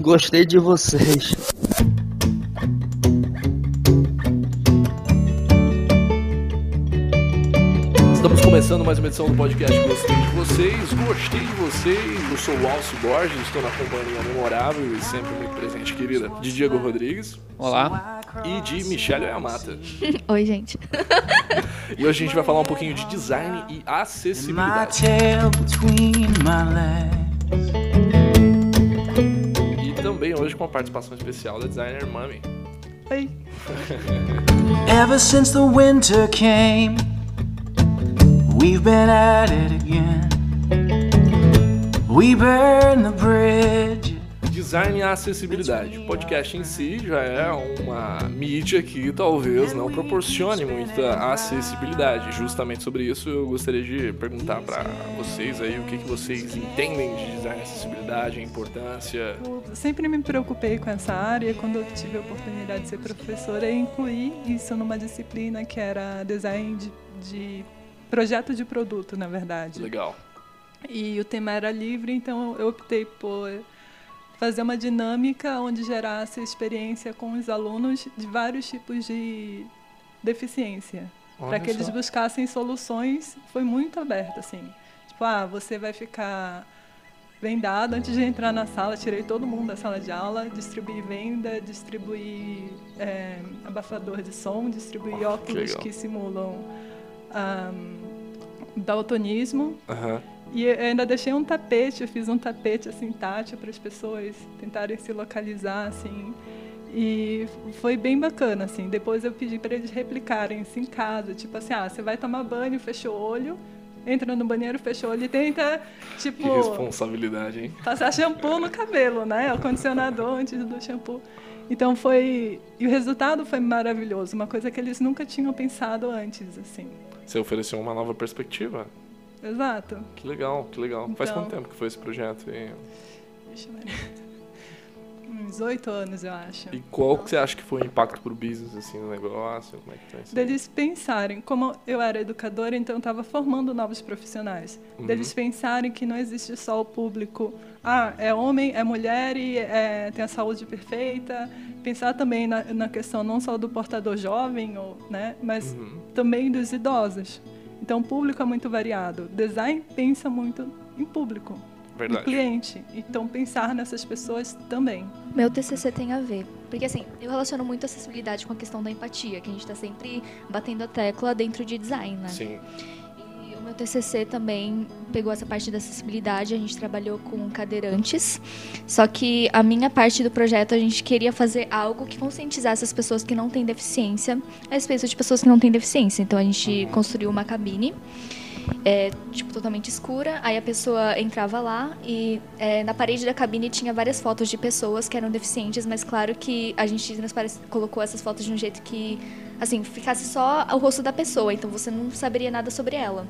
Gostei de vocês. Estamos começando mais uma edição do podcast Gostei de Vocês. Gostei de vocês. Eu sou o Alcio Borges, estou na companhia memorável e sempre muito presente, querida, de Diego Rodrigues. Olá. E de Michelle Yamata. Oi, gente. E hoje a gente vai falar um pouquinho de design e My acessibilidade. Hoje com a participação especial da designer Mami. Oi. Ever since the winter came, we've been at it again. We burn the bridge. Design e acessibilidade. O podcast em si já é uma mídia que talvez não proporcione muita acessibilidade. Justamente sobre isso eu gostaria de perguntar para vocês aí o que, que vocês entendem de design e acessibilidade, a importância. Eu sempre me preocupei com essa área. Quando eu tive a oportunidade de ser professora, eu incluí isso numa disciplina que era design de, de projeto de produto, na verdade. Legal. E o tema era livre, então eu optei por fazer uma dinâmica onde gerasse experiência com os alunos de vários tipos de deficiência. Para que eles buscassem soluções, foi muito aberto, assim. Tipo, ah, você vai ficar vendado antes de entrar na sala, tirei todo mundo da sala de aula, distribuí venda, distribuí é, abafador de som, distribuí óculos legal. que simulam ahm, daltonismo. E ainda deixei um tapete, eu fiz um tapete assim tátil para as pessoas tentarem se localizar assim. E foi bem bacana assim. Depois eu pedi para eles replicarem isso em casa, tipo assim, ah, você vai tomar banho, fecha o olho, entra no banheiro, fecha o olho e tenta tipo Que responsabilidade, hein? passar shampoo no cabelo, né? O condicionador antes do shampoo. Então foi e o resultado foi maravilhoso, uma coisa que eles nunca tinham pensado antes, assim. Você ofereceu uma nova perspectiva. Exato. Que legal, que legal. Faz Então- quanto tempo que foi esse projeto? E, Deixa eu ver. Uns oito anos, eu acho. e qual que você acha que foi o impacto pro business, assim, no negócio? Como é que tá isso? Deles pensarem, como eu era educadora, então estava formando novos profissionais. Uhum. Deles pensarem que não existe só o público, ah, é homem, é mulher e é, tem a saúde perfeita. Pensar também na, na questão não só do portador jovem, ou, né, mas Uhum. também dos idosos. Então o público é muito variado. Design pensa muito em público, Verdade. cliente. Então pensar nessas pessoas também. Meu TCC tem a ver. Porque, assim, eu relaciono muito a acessibilidade com a questão da empatia, que a gente está sempre batendo a tecla dentro de design, né? Sim. Meu TCC também pegou essa parte da acessibilidade, a gente trabalhou com cadeirantes. Só que a minha parte do projeto, a gente queria fazer algo que conscientizasse as pessoas que não têm deficiência a respeito de pessoas que não têm deficiência. Então a gente construiu uma cabine. é, tipo, totalmente escura. Aí a pessoa entrava lá e é, na parede da cabine tinha várias fotos de pessoas que eram deficientes, mas claro que a gente colocou essas fotos de um jeito que, assim, ficasse só o rosto da pessoa, então você não saberia nada sobre ela.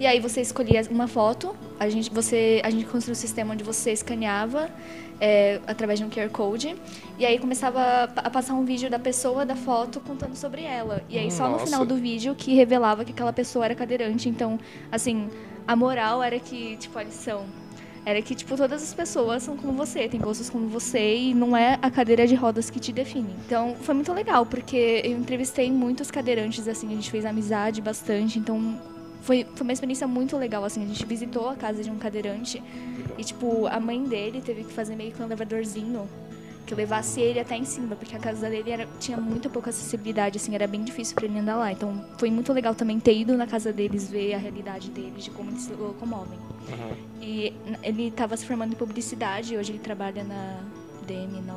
E aí você escolhia uma foto, a gente, você, a gente construiu um sistema onde você escaneava é, através de um QR Code, e aí começava a pa- a passar um vídeo da pessoa, da foto, contando sobre ela. E aí só no Nossa. final do vídeo que revelava que aquela pessoa era cadeirante. Então, assim, a moral era que, tipo, a lição era que, tipo, todas as pessoas são como você, têm gostos como você e não é a cadeira de rodas que te define. Então, foi muito legal, porque eu entrevistei muitos cadeirantes, assim, a gente fez amizade bastante, então foi, foi uma experiência muito legal, assim, a gente visitou a casa de um cadeirante e, tipo, a mãe dele teve que fazer meio que um elevadorzinho que levasse ele até em cima, porque a casa dele era, tinha muito pouca acessibilidade, assim, era bem difícil para ele andar lá. Então, foi muito legal também ter ido na casa deles, ver a realidade deles, de como eles se locomovem. Uhum. E ele estava se formando em publicidade, hoje ele trabalha na DM9,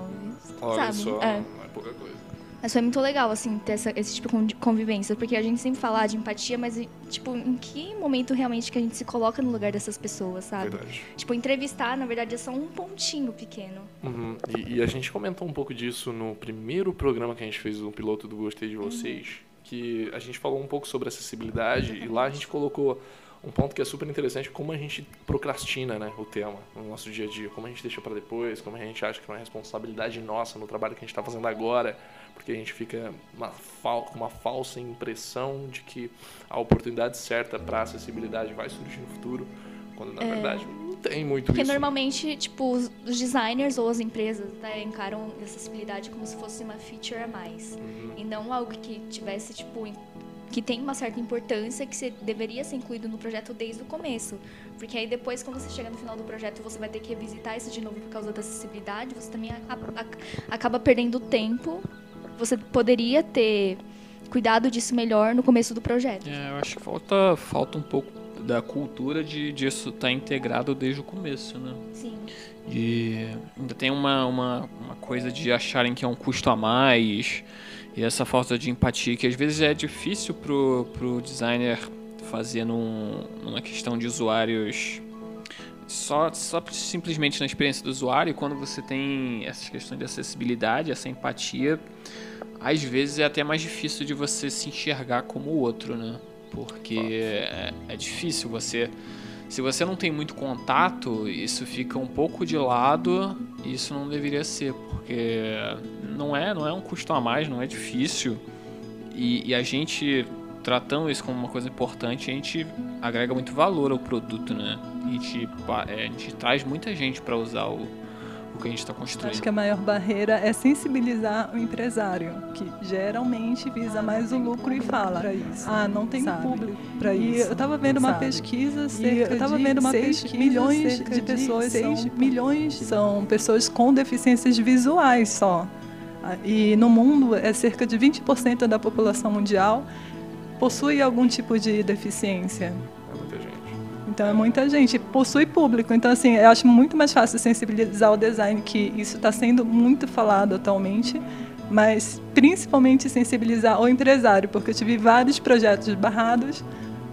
Olha sabe? só, É. é pouca coisa. Mas foi muito legal, assim, ter essa- esse tipo de convivência, porque a gente sempre fala de empatia, mas, tipo, em que momento realmente que a gente se coloca no lugar dessas pessoas, sabe? Verdade. Tipo, entrevistar, na verdade, é só um pontinho pequeno. Uhum. E, e a gente comentou um pouco disso no primeiro programa que a gente fez, o piloto do Gostei de Vocês, que a gente falou um pouco sobre acessibilidade e lá a gente colocou um ponto que é super interessante, como a gente procrastina né, o tema no nosso dia a dia, como a gente deixa para depois, como a gente acha que não é responsabilidade nossa no trabalho que a gente está fazendo agora, porque a gente fica uma com uma falsa impressão de que a oportunidade certa para acessibilidade vai surgir no futuro, quando na verdade não tem muito Porque isso. normalmente, tipo, os designers ou as empresas né, encaram acessibilidade como se fosse uma feature a mais. Uhum. E não algo que tivesse, tipo, que tem uma certa importância que deveria ser incluído no projeto desde o começo. Porque aí depois, quando você chega no final do projeto, você vai ter que revisitar isso de novo por causa da acessibilidade, você também a- a- acaba perdendo tempo. Você poderia ter cuidado disso melhor no começo do projeto. É, eu acho que falta, falta um pouco da cultura de disso estar integrado desde o começo, né? Sim. E ainda tem uma, uma, uma coisa de acharem que é um custo a mais e essa falta de empatia que às vezes é difícil pro, pro designer fazer num, numa questão de usuários só, só simplesmente na experiência do usuário quando você tem essas questões de acessibilidade, essa empatia, às vezes é até mais difícil de você se enxergar como o outro, né? Porque é, é difícil você se você não tem muito contato, isso fica um pouco de lado, isso não deveria ser, porque não é, não é um custo a mais, não é difícil. E, e a gente tratando isso como uma coisa importante, a gente agrega muito valor ao produto, né? A gente, é, a gente traz muita gente para usar o, o que a gente está construindo. Acho que a maior barreira é sensibilizar o empresário, que geralmente visa mais o lucro e fala: ah, não tem sabe? público Pra E isso, eu estava vendo uma sabe? pesquisa, E cerca eu tava de vendo uma 6 pesquisa, milhões de de pessoas, 6 6 milhões são pessoas com deficiências visuais só. Ah, E no mundo é cerca de 20% da população mundial possui algum tipo de deficiência. Então é muita gente, possui público. Então, assim, eu acho muito mais fácil sensibilizar o design, que isso está sendo muito falado atualmente, mas principalmente sensibilizar o empresário, porque eu tive vários projetos barrados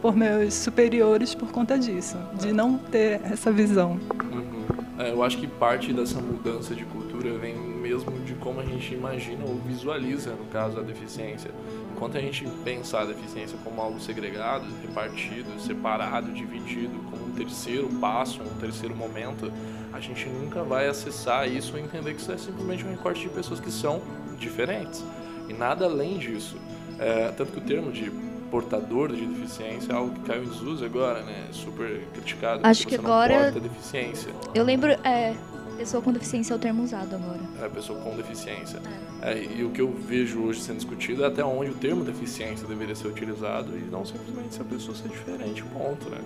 por meus superiores por conta disso, de não ter essa visão. Uhum. É, eu acho que parte dessa mudança de cultura vem mesmo de como a gente imagina ou visualiza, no caso, a deficiência. Enquanto a gente pensar a deficiência como algo segregado, repartido, separado, dividido, como um terceiro passo, um terceiro momento, a gente nunca vai acessar isso e entender que isso é simplesmente um recorte de pessoas que são diferentes. E nada além disso. É, tanto que o termo de portador de deficiência é algo que caiu em desuso agora, né? Super criticado. Acho que não agora- porta deficiência. Eu lembro, é, pessoa com deficiência é o termo usado agora. É pessoa com deficiência. É, e o que eu vejo hoje sendo discutido é até onde o termo deficiência deveria ser utilizado e não simplesmente se a pessoa ser diferente, ponto, né?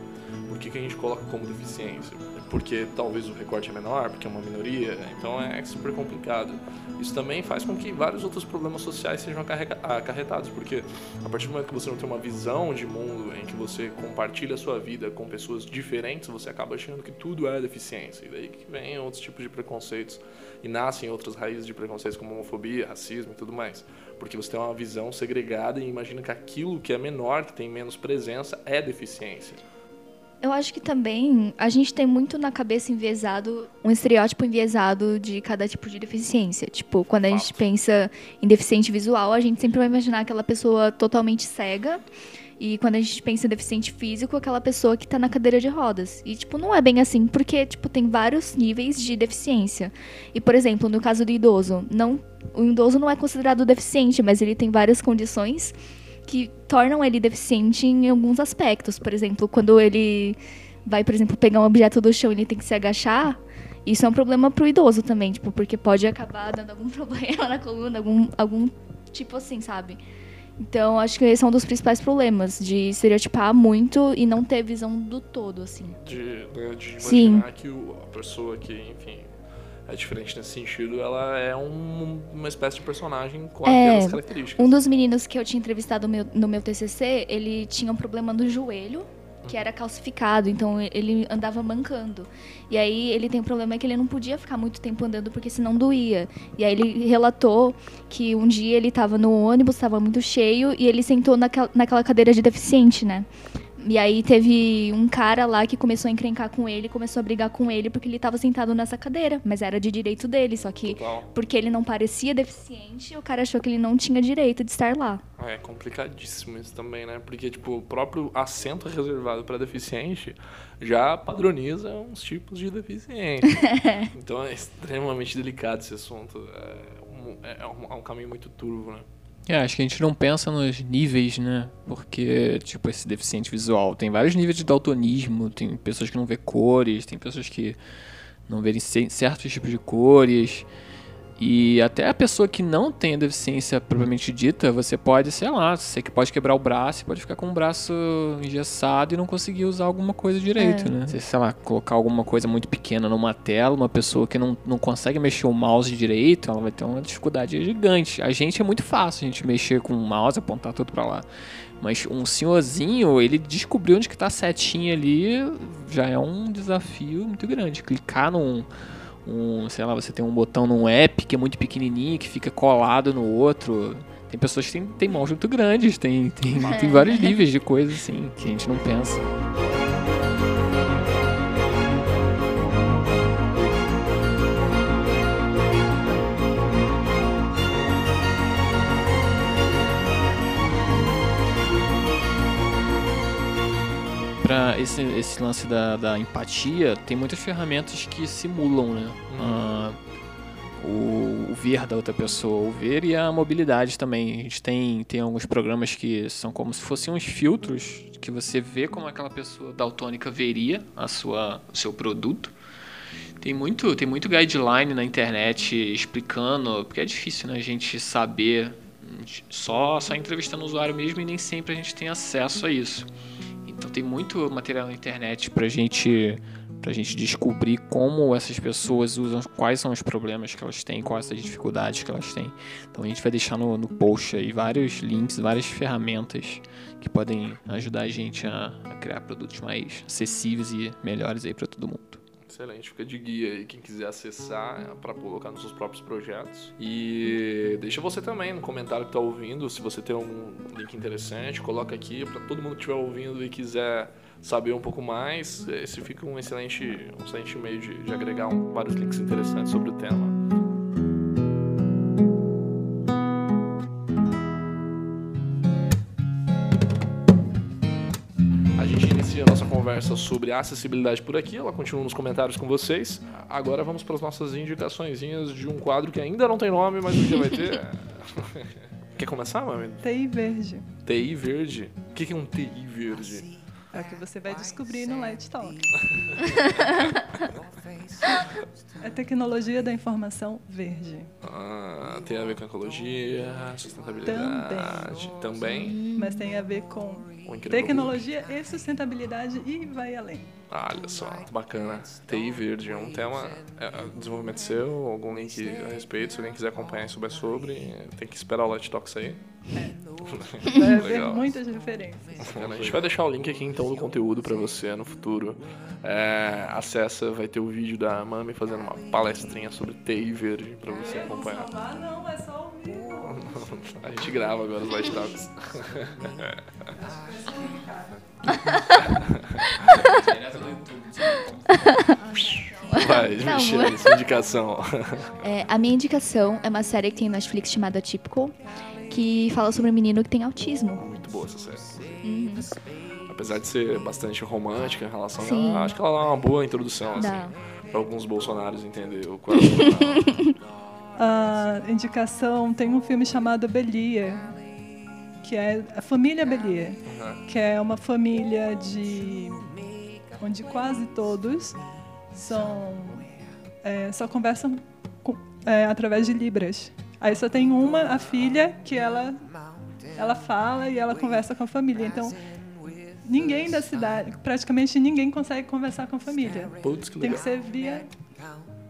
Por que, que a gente coloca como deficiência? Porque talvez o recorte é menor, porque é uma minoria, então é super complicado. Isso também faz com que vários outros problemas sociais sejam acarretados, porque a partir do momento que você não tem uma visão de mundo em que você compartilha a sua vida com pessoas diferentes, você acaba achando que tudo é deficiência. E daí que vem outros tipos de preconceitos e nascem outras raízes de preconceitos como homofobia, racismo e tudo mais. Porque você tem uma visão segregada e imagina que aquilo que é menor, que tem menos presença, é deficiência. Eu acho que também a gente tem muito na cabeça enviesado, um estereótipo enviesado de cada tipo de deficiência. Tipo, quando a gente pensa em deficiente visual, a gente sempre vai imaginar aquela pessoa totalmente cega. E quando a gente pensa em deficiente físico, aquela pessoa que tá na cadeira de rodas. E, tipo, não é bem assim, porque, tipo, tem vários níveis de deficiência. E, por exemplo, no caso do idoso, não, o idoso não é considerado deficiente, mas ele tem várias condições que tornam ele deficiente em alguns aspectos. Por exemplo, quando ele vai, por exemplo, pegar um objeto do chão e ele tem que se agachar, isso é um problema pro idoso também, tipo, porque pode acabar dando algum problema na coluna, algum, algum tipo assim, sabe? Então, acho que esse é um dos principais problemas, de estereotipar muito e não ter visão do todo, assim. De, né, de Sim. imaginar que o- a pessoa que, enfim, é diferente nesse sentido, ela é um- uma espécie de personagem com É, aquelas características. Um dos meninos que eu tinha entrevistado no meu, no meu TCC, ele tinha um problema no joelho, que era calcificado, então ele andava mancando. E aí ele tem um problema que ele não podia ficar muito tempo andando porque senão doía. E aí ele relatou que um dia ele estava no ônibus, estava muito cheio, e ele sentou naquela, naquela cadeira de deficiente, né? E aí teve um cara lá que começou a encrencar com ele, começou a brigar com ele porque ele estava sentado nessa cadeira, mas era de direito dele, só que Total. porque ele não parecia deficiente, o cara achou que ele não tinha direito de estar lá. É complicadíssimo isso também, né? Porque, tipo, o próprio assento reservado para deficiente já padroniza uns tipos de deficiência. então é extremamente delicado esse assunto. É um, é um- é um caminho muito turvo, né? É, acho que a gente não pensa nos níveis, né? Porque, tipo, esse deficiente visual tem vários níveis de daltonismo, tem pessoas que não vê cores, tem pessoas que não ce- certos tipos de cores. E até a pessoa que não tem a deficiência propriamente dita, você pode, sei lá, você que pode quebrar o braço, pode ficar com o braço engessado e não conseguir usar alguma coisa direito, É. né? Você, sei lá, colocar alguma coisa muito pequena numa tela, uma pessoa que não, não consegue mexer o mouse direito, ela vai ter uma dificuldade gigante. A gente é muito fácil a gente mexer com o mouse, apontar tudo pra lá. Mas um senhorzinho, ele descobriu onde que tá a setinha ali, já é um desafio muito grande. Clicar num, um, sei lá, você tem um botão num app que é muito pequenininho, que fica colado no outro. Tem pessoas que têm, têm mãos muito grandes, tem, tem, tem vários níveis de coisas assim, que a gente não pensa. Pra esse, esse lance da, da empatia, tem muitas ferramentas que simulam, né? Ah, o, o ver da outra pessoa, o ver e a mobilidade também. A gente tem, tem alguns programas que são como se fossem uns filtros que você vê como aquela pessoa daltônica veria a sua, o seu produto. Tem muito, tem muito guideline na internet explicando, porque é difícil, né, a gente saber só só entrevistando o usuário mesmo e nem sempre a gente tem acesso a isso. Então tem muito material na internet pra gente pra gente descobrir como essas pessoas usam, quais são os problemas que elas têm, quais as dificuldades que elas têm. Então a gente vai deixar no, no post aí vários links, várias ferramentas que podem ajudar a gente a, a criar produtos mais acessíveis e melhores aí para todo mundo. Excelente, fica de guia aí quem quiser acessar para colocar nos seus próprios projetos. E deixa você também no comentário que tá ouvindo, se você tem algum link interessante, coloca aqui para todo mundo que estiver ouvindo e quiser saber um pouco mais. Esse fica um excelente, um excelente meio de, de agregar um- vários links interessantes sobre o tema. Inicia a nossa conversa sobre acessibilidade por aqui, ela continua nos comentários com vocês. Agora vamos para as nossas indicaçõezinhas de um quadro que ainda não tem nome, mas um dia vai ter. Quer começar, mami? TI verde. TI verde. O que que é um TI verde? É o que você vai descobrir no Light Talk. É tecnologia da informação verde. Ah, tem a ver com ecologia, sustentabilidade. Também. Mas tem a ver com incrível tecnologia e sustentabilidade e vai além. Olha só, bacana. TI verde é um tema, é, é, desenvolvimento seu, algum link a respeito, se alguém quiser acompanhar e souber sobre, tem que esperar o Light Talk sair. Vai haver muitas referências. Bacana. A gente vai deixar o link aqui então do conteúdo pra você no futuro. É, acessa, vai ter o vídeo da Mami fazendo uma palestrinha sobre TI verde pra você acompanhar. Ah, não, é só ouvir. A gente grava agora os Light Talks. Vai, Não, sua indicação. É, a minha indicação é uma série que tem no Netflix chamada Typical, que fala sobre um menino que tem autismo. Muito boa essa série. Apesar de ser bastante romântica em relação Sim. a. Acho que ela dá uma boa introdução, assim, Dá. pra alguns bolsonaros entender o qual é A indicação tem um filme chamado Belia, que é a família Belia, que é uma família de onde quase todos são é, só conversam com- é, através de libras. Aí só tem uma, a filha, que ela ela fala e ela conversa com a família. Então ninguém da cidade, praticamente ninguém consegue conversar com a família. Putz, que Tem que ser via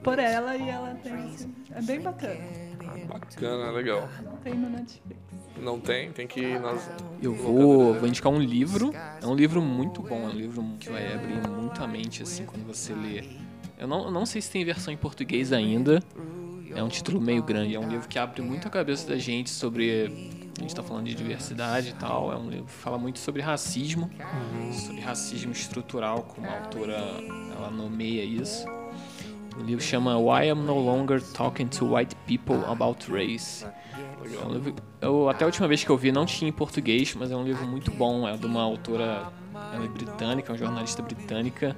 por ela e ela tem assim, é bem bacana. Bacana, legal. Não tem no Netflix. Não tem, tem que ir nas. Eu vou, vou indicar um livro. É um livro muito bom, é um livro que vai abrir muito a mente assim quando você lê. Eu não, não sei se tem versão em português ainda. É um título meio grande. É um livro que abre muito a cabeça da gente sobre. A gente tá falando de diversidade e tal. É um livro que fala muito sobre racismo, sobre racismo estrutural, como a autora ela nomeia isso. O livro chama Why I'm No Longer Talking to White People About Race. É um livro, eu, até a última vez que eu vi não tinha em português, mas é um livro muito bom. É de uma autora ela é britânica, é uma jornalista britânica.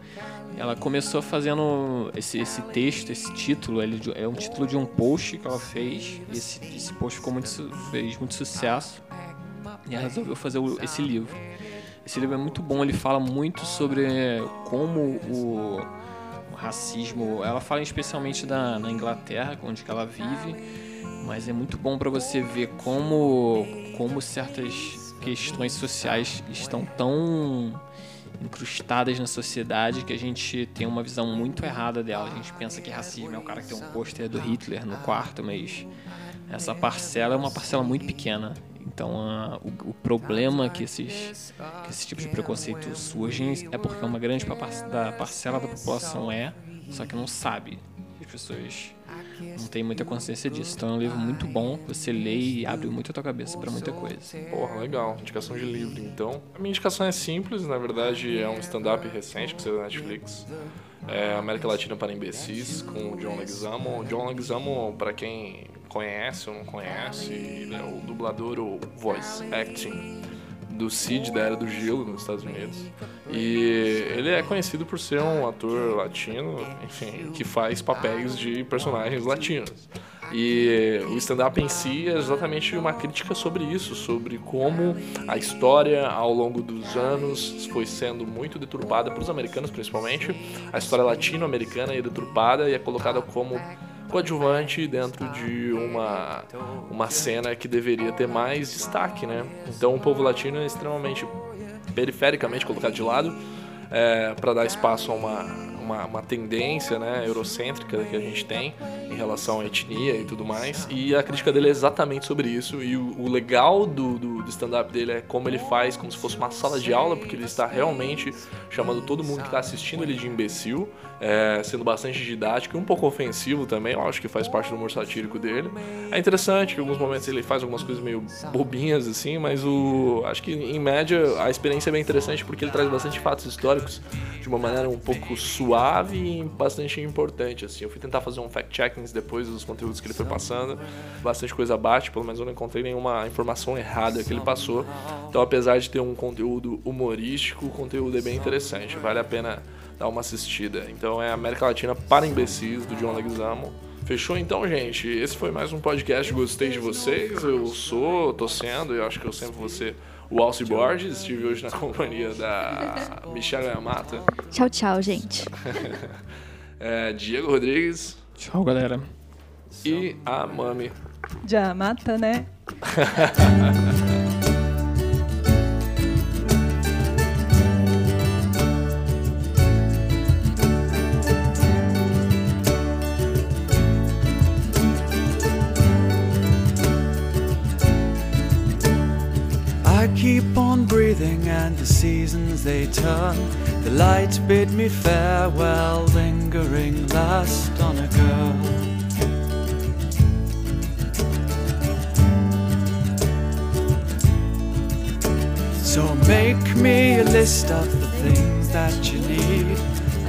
Ela começou fazendo esse, esse texto, esse título, ele é um título de um post que ela fez. Esse, esse post ficou muito, fez muito sucesso e ela resolveu fazer esse livro. Esse livro é muito bom, ele fala muito sobre como o, o racismo. Ela fala especialmente da, na Inglaterra, onde ela vive, mas é muito bom para você ver como, como certas questões sociais estão tão incrustadas na sociedade que a gente tem uma visão muito errada dela. A gente pensa que racismo é o cara que tem um pôster do Hitler no quarto, mas essa parcela é uma parcela muito pequena. Então, a, o, o, problema que esses, que esse tipo de preconceito surgem é porque uma grande da parcela da população é, só que não sabe. As pessoas não têm muita consciência disso. Então, é um livro muito bom, você lê e abre muito a tua cabeça para muita coisa. Porra, legal. Indicação de livro, então. A minha indicação é simples, na verdade, é um stand-up recente que saiu da Netflix. É América Latina para Imbecis, com o John Leguizamo. John Leguizamo, para quem conhece ou não conhece, ele é o dublador ou voice acting do Cid da Era do Gelo nos Estados Unidos. E ele é conhecido por ser um ator latino, enfim, que faz papéis de personagens latinos. E o stand-up em si é exatamente uma crítica sobre isso, sobre como a história ao longo dos anos foi sendo muito deturpada para os americanos, principalmente. A história latino-americana é deturpada e é colocada como coadjuvante dentro de uma, uma cena que deveria ter mais destaque, né? Então o povo latino é extremamente perifericamente colocado de lado é, para dar espaço a uma, uma, uma, tendência né, eurocêntrica que a gente tem em relação à etnia e tudo mais. E a crítica dele é exatamente sobre isso. E o, o legal do, do, do stand-up dele é como ele faz como se fosse uma sala de aula, porque ele está realmente chamando todo mundo que está assistindo ele de imbecil é, sendo bastante didático e um pouco ofensivo também, eu acho que faz parte do humor satírico dele. É interessante que em alguns momentos ele faz algumas coisas meio bobinhas assim, mas o acho que em média a experiência é bem interessante porque ele traz bastante fatos históricos de uma maneira um pouco suave e bastante importante assim. Eu fui tentar fazer um fact-checking depois dos conteúdos que ele foi passando, bastante coisa bate, pelo menos eu não encontrei nenhuma informação errada que ele passou. Então, apesar de ter um conteúdo humorístico, o conteúdo é bem interessante, vale a pena dar uma assistida. Então é América Latina para imbecis, do John Leguizamo. Fechou então, gente? Esse foi mais um podcast. Gostei de vocês. Eu sou, tô sendo, e acho que eu sempre vou ser o Alci Borges. Estive hoje na companhia da Michelle Yamata. Tchau, tchau, gente. é, Diego Rodrigues. Tchau, galera. E a Mami. Já mata, né? Keep on breathing and the seasons they turn. The light bid me farewell, lingering last on a girl. So make me a list of the things that you need.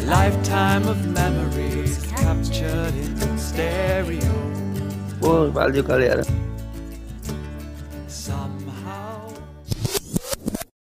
A lifetime of memories captured in stereo. Oh, Pô, valeu, galera.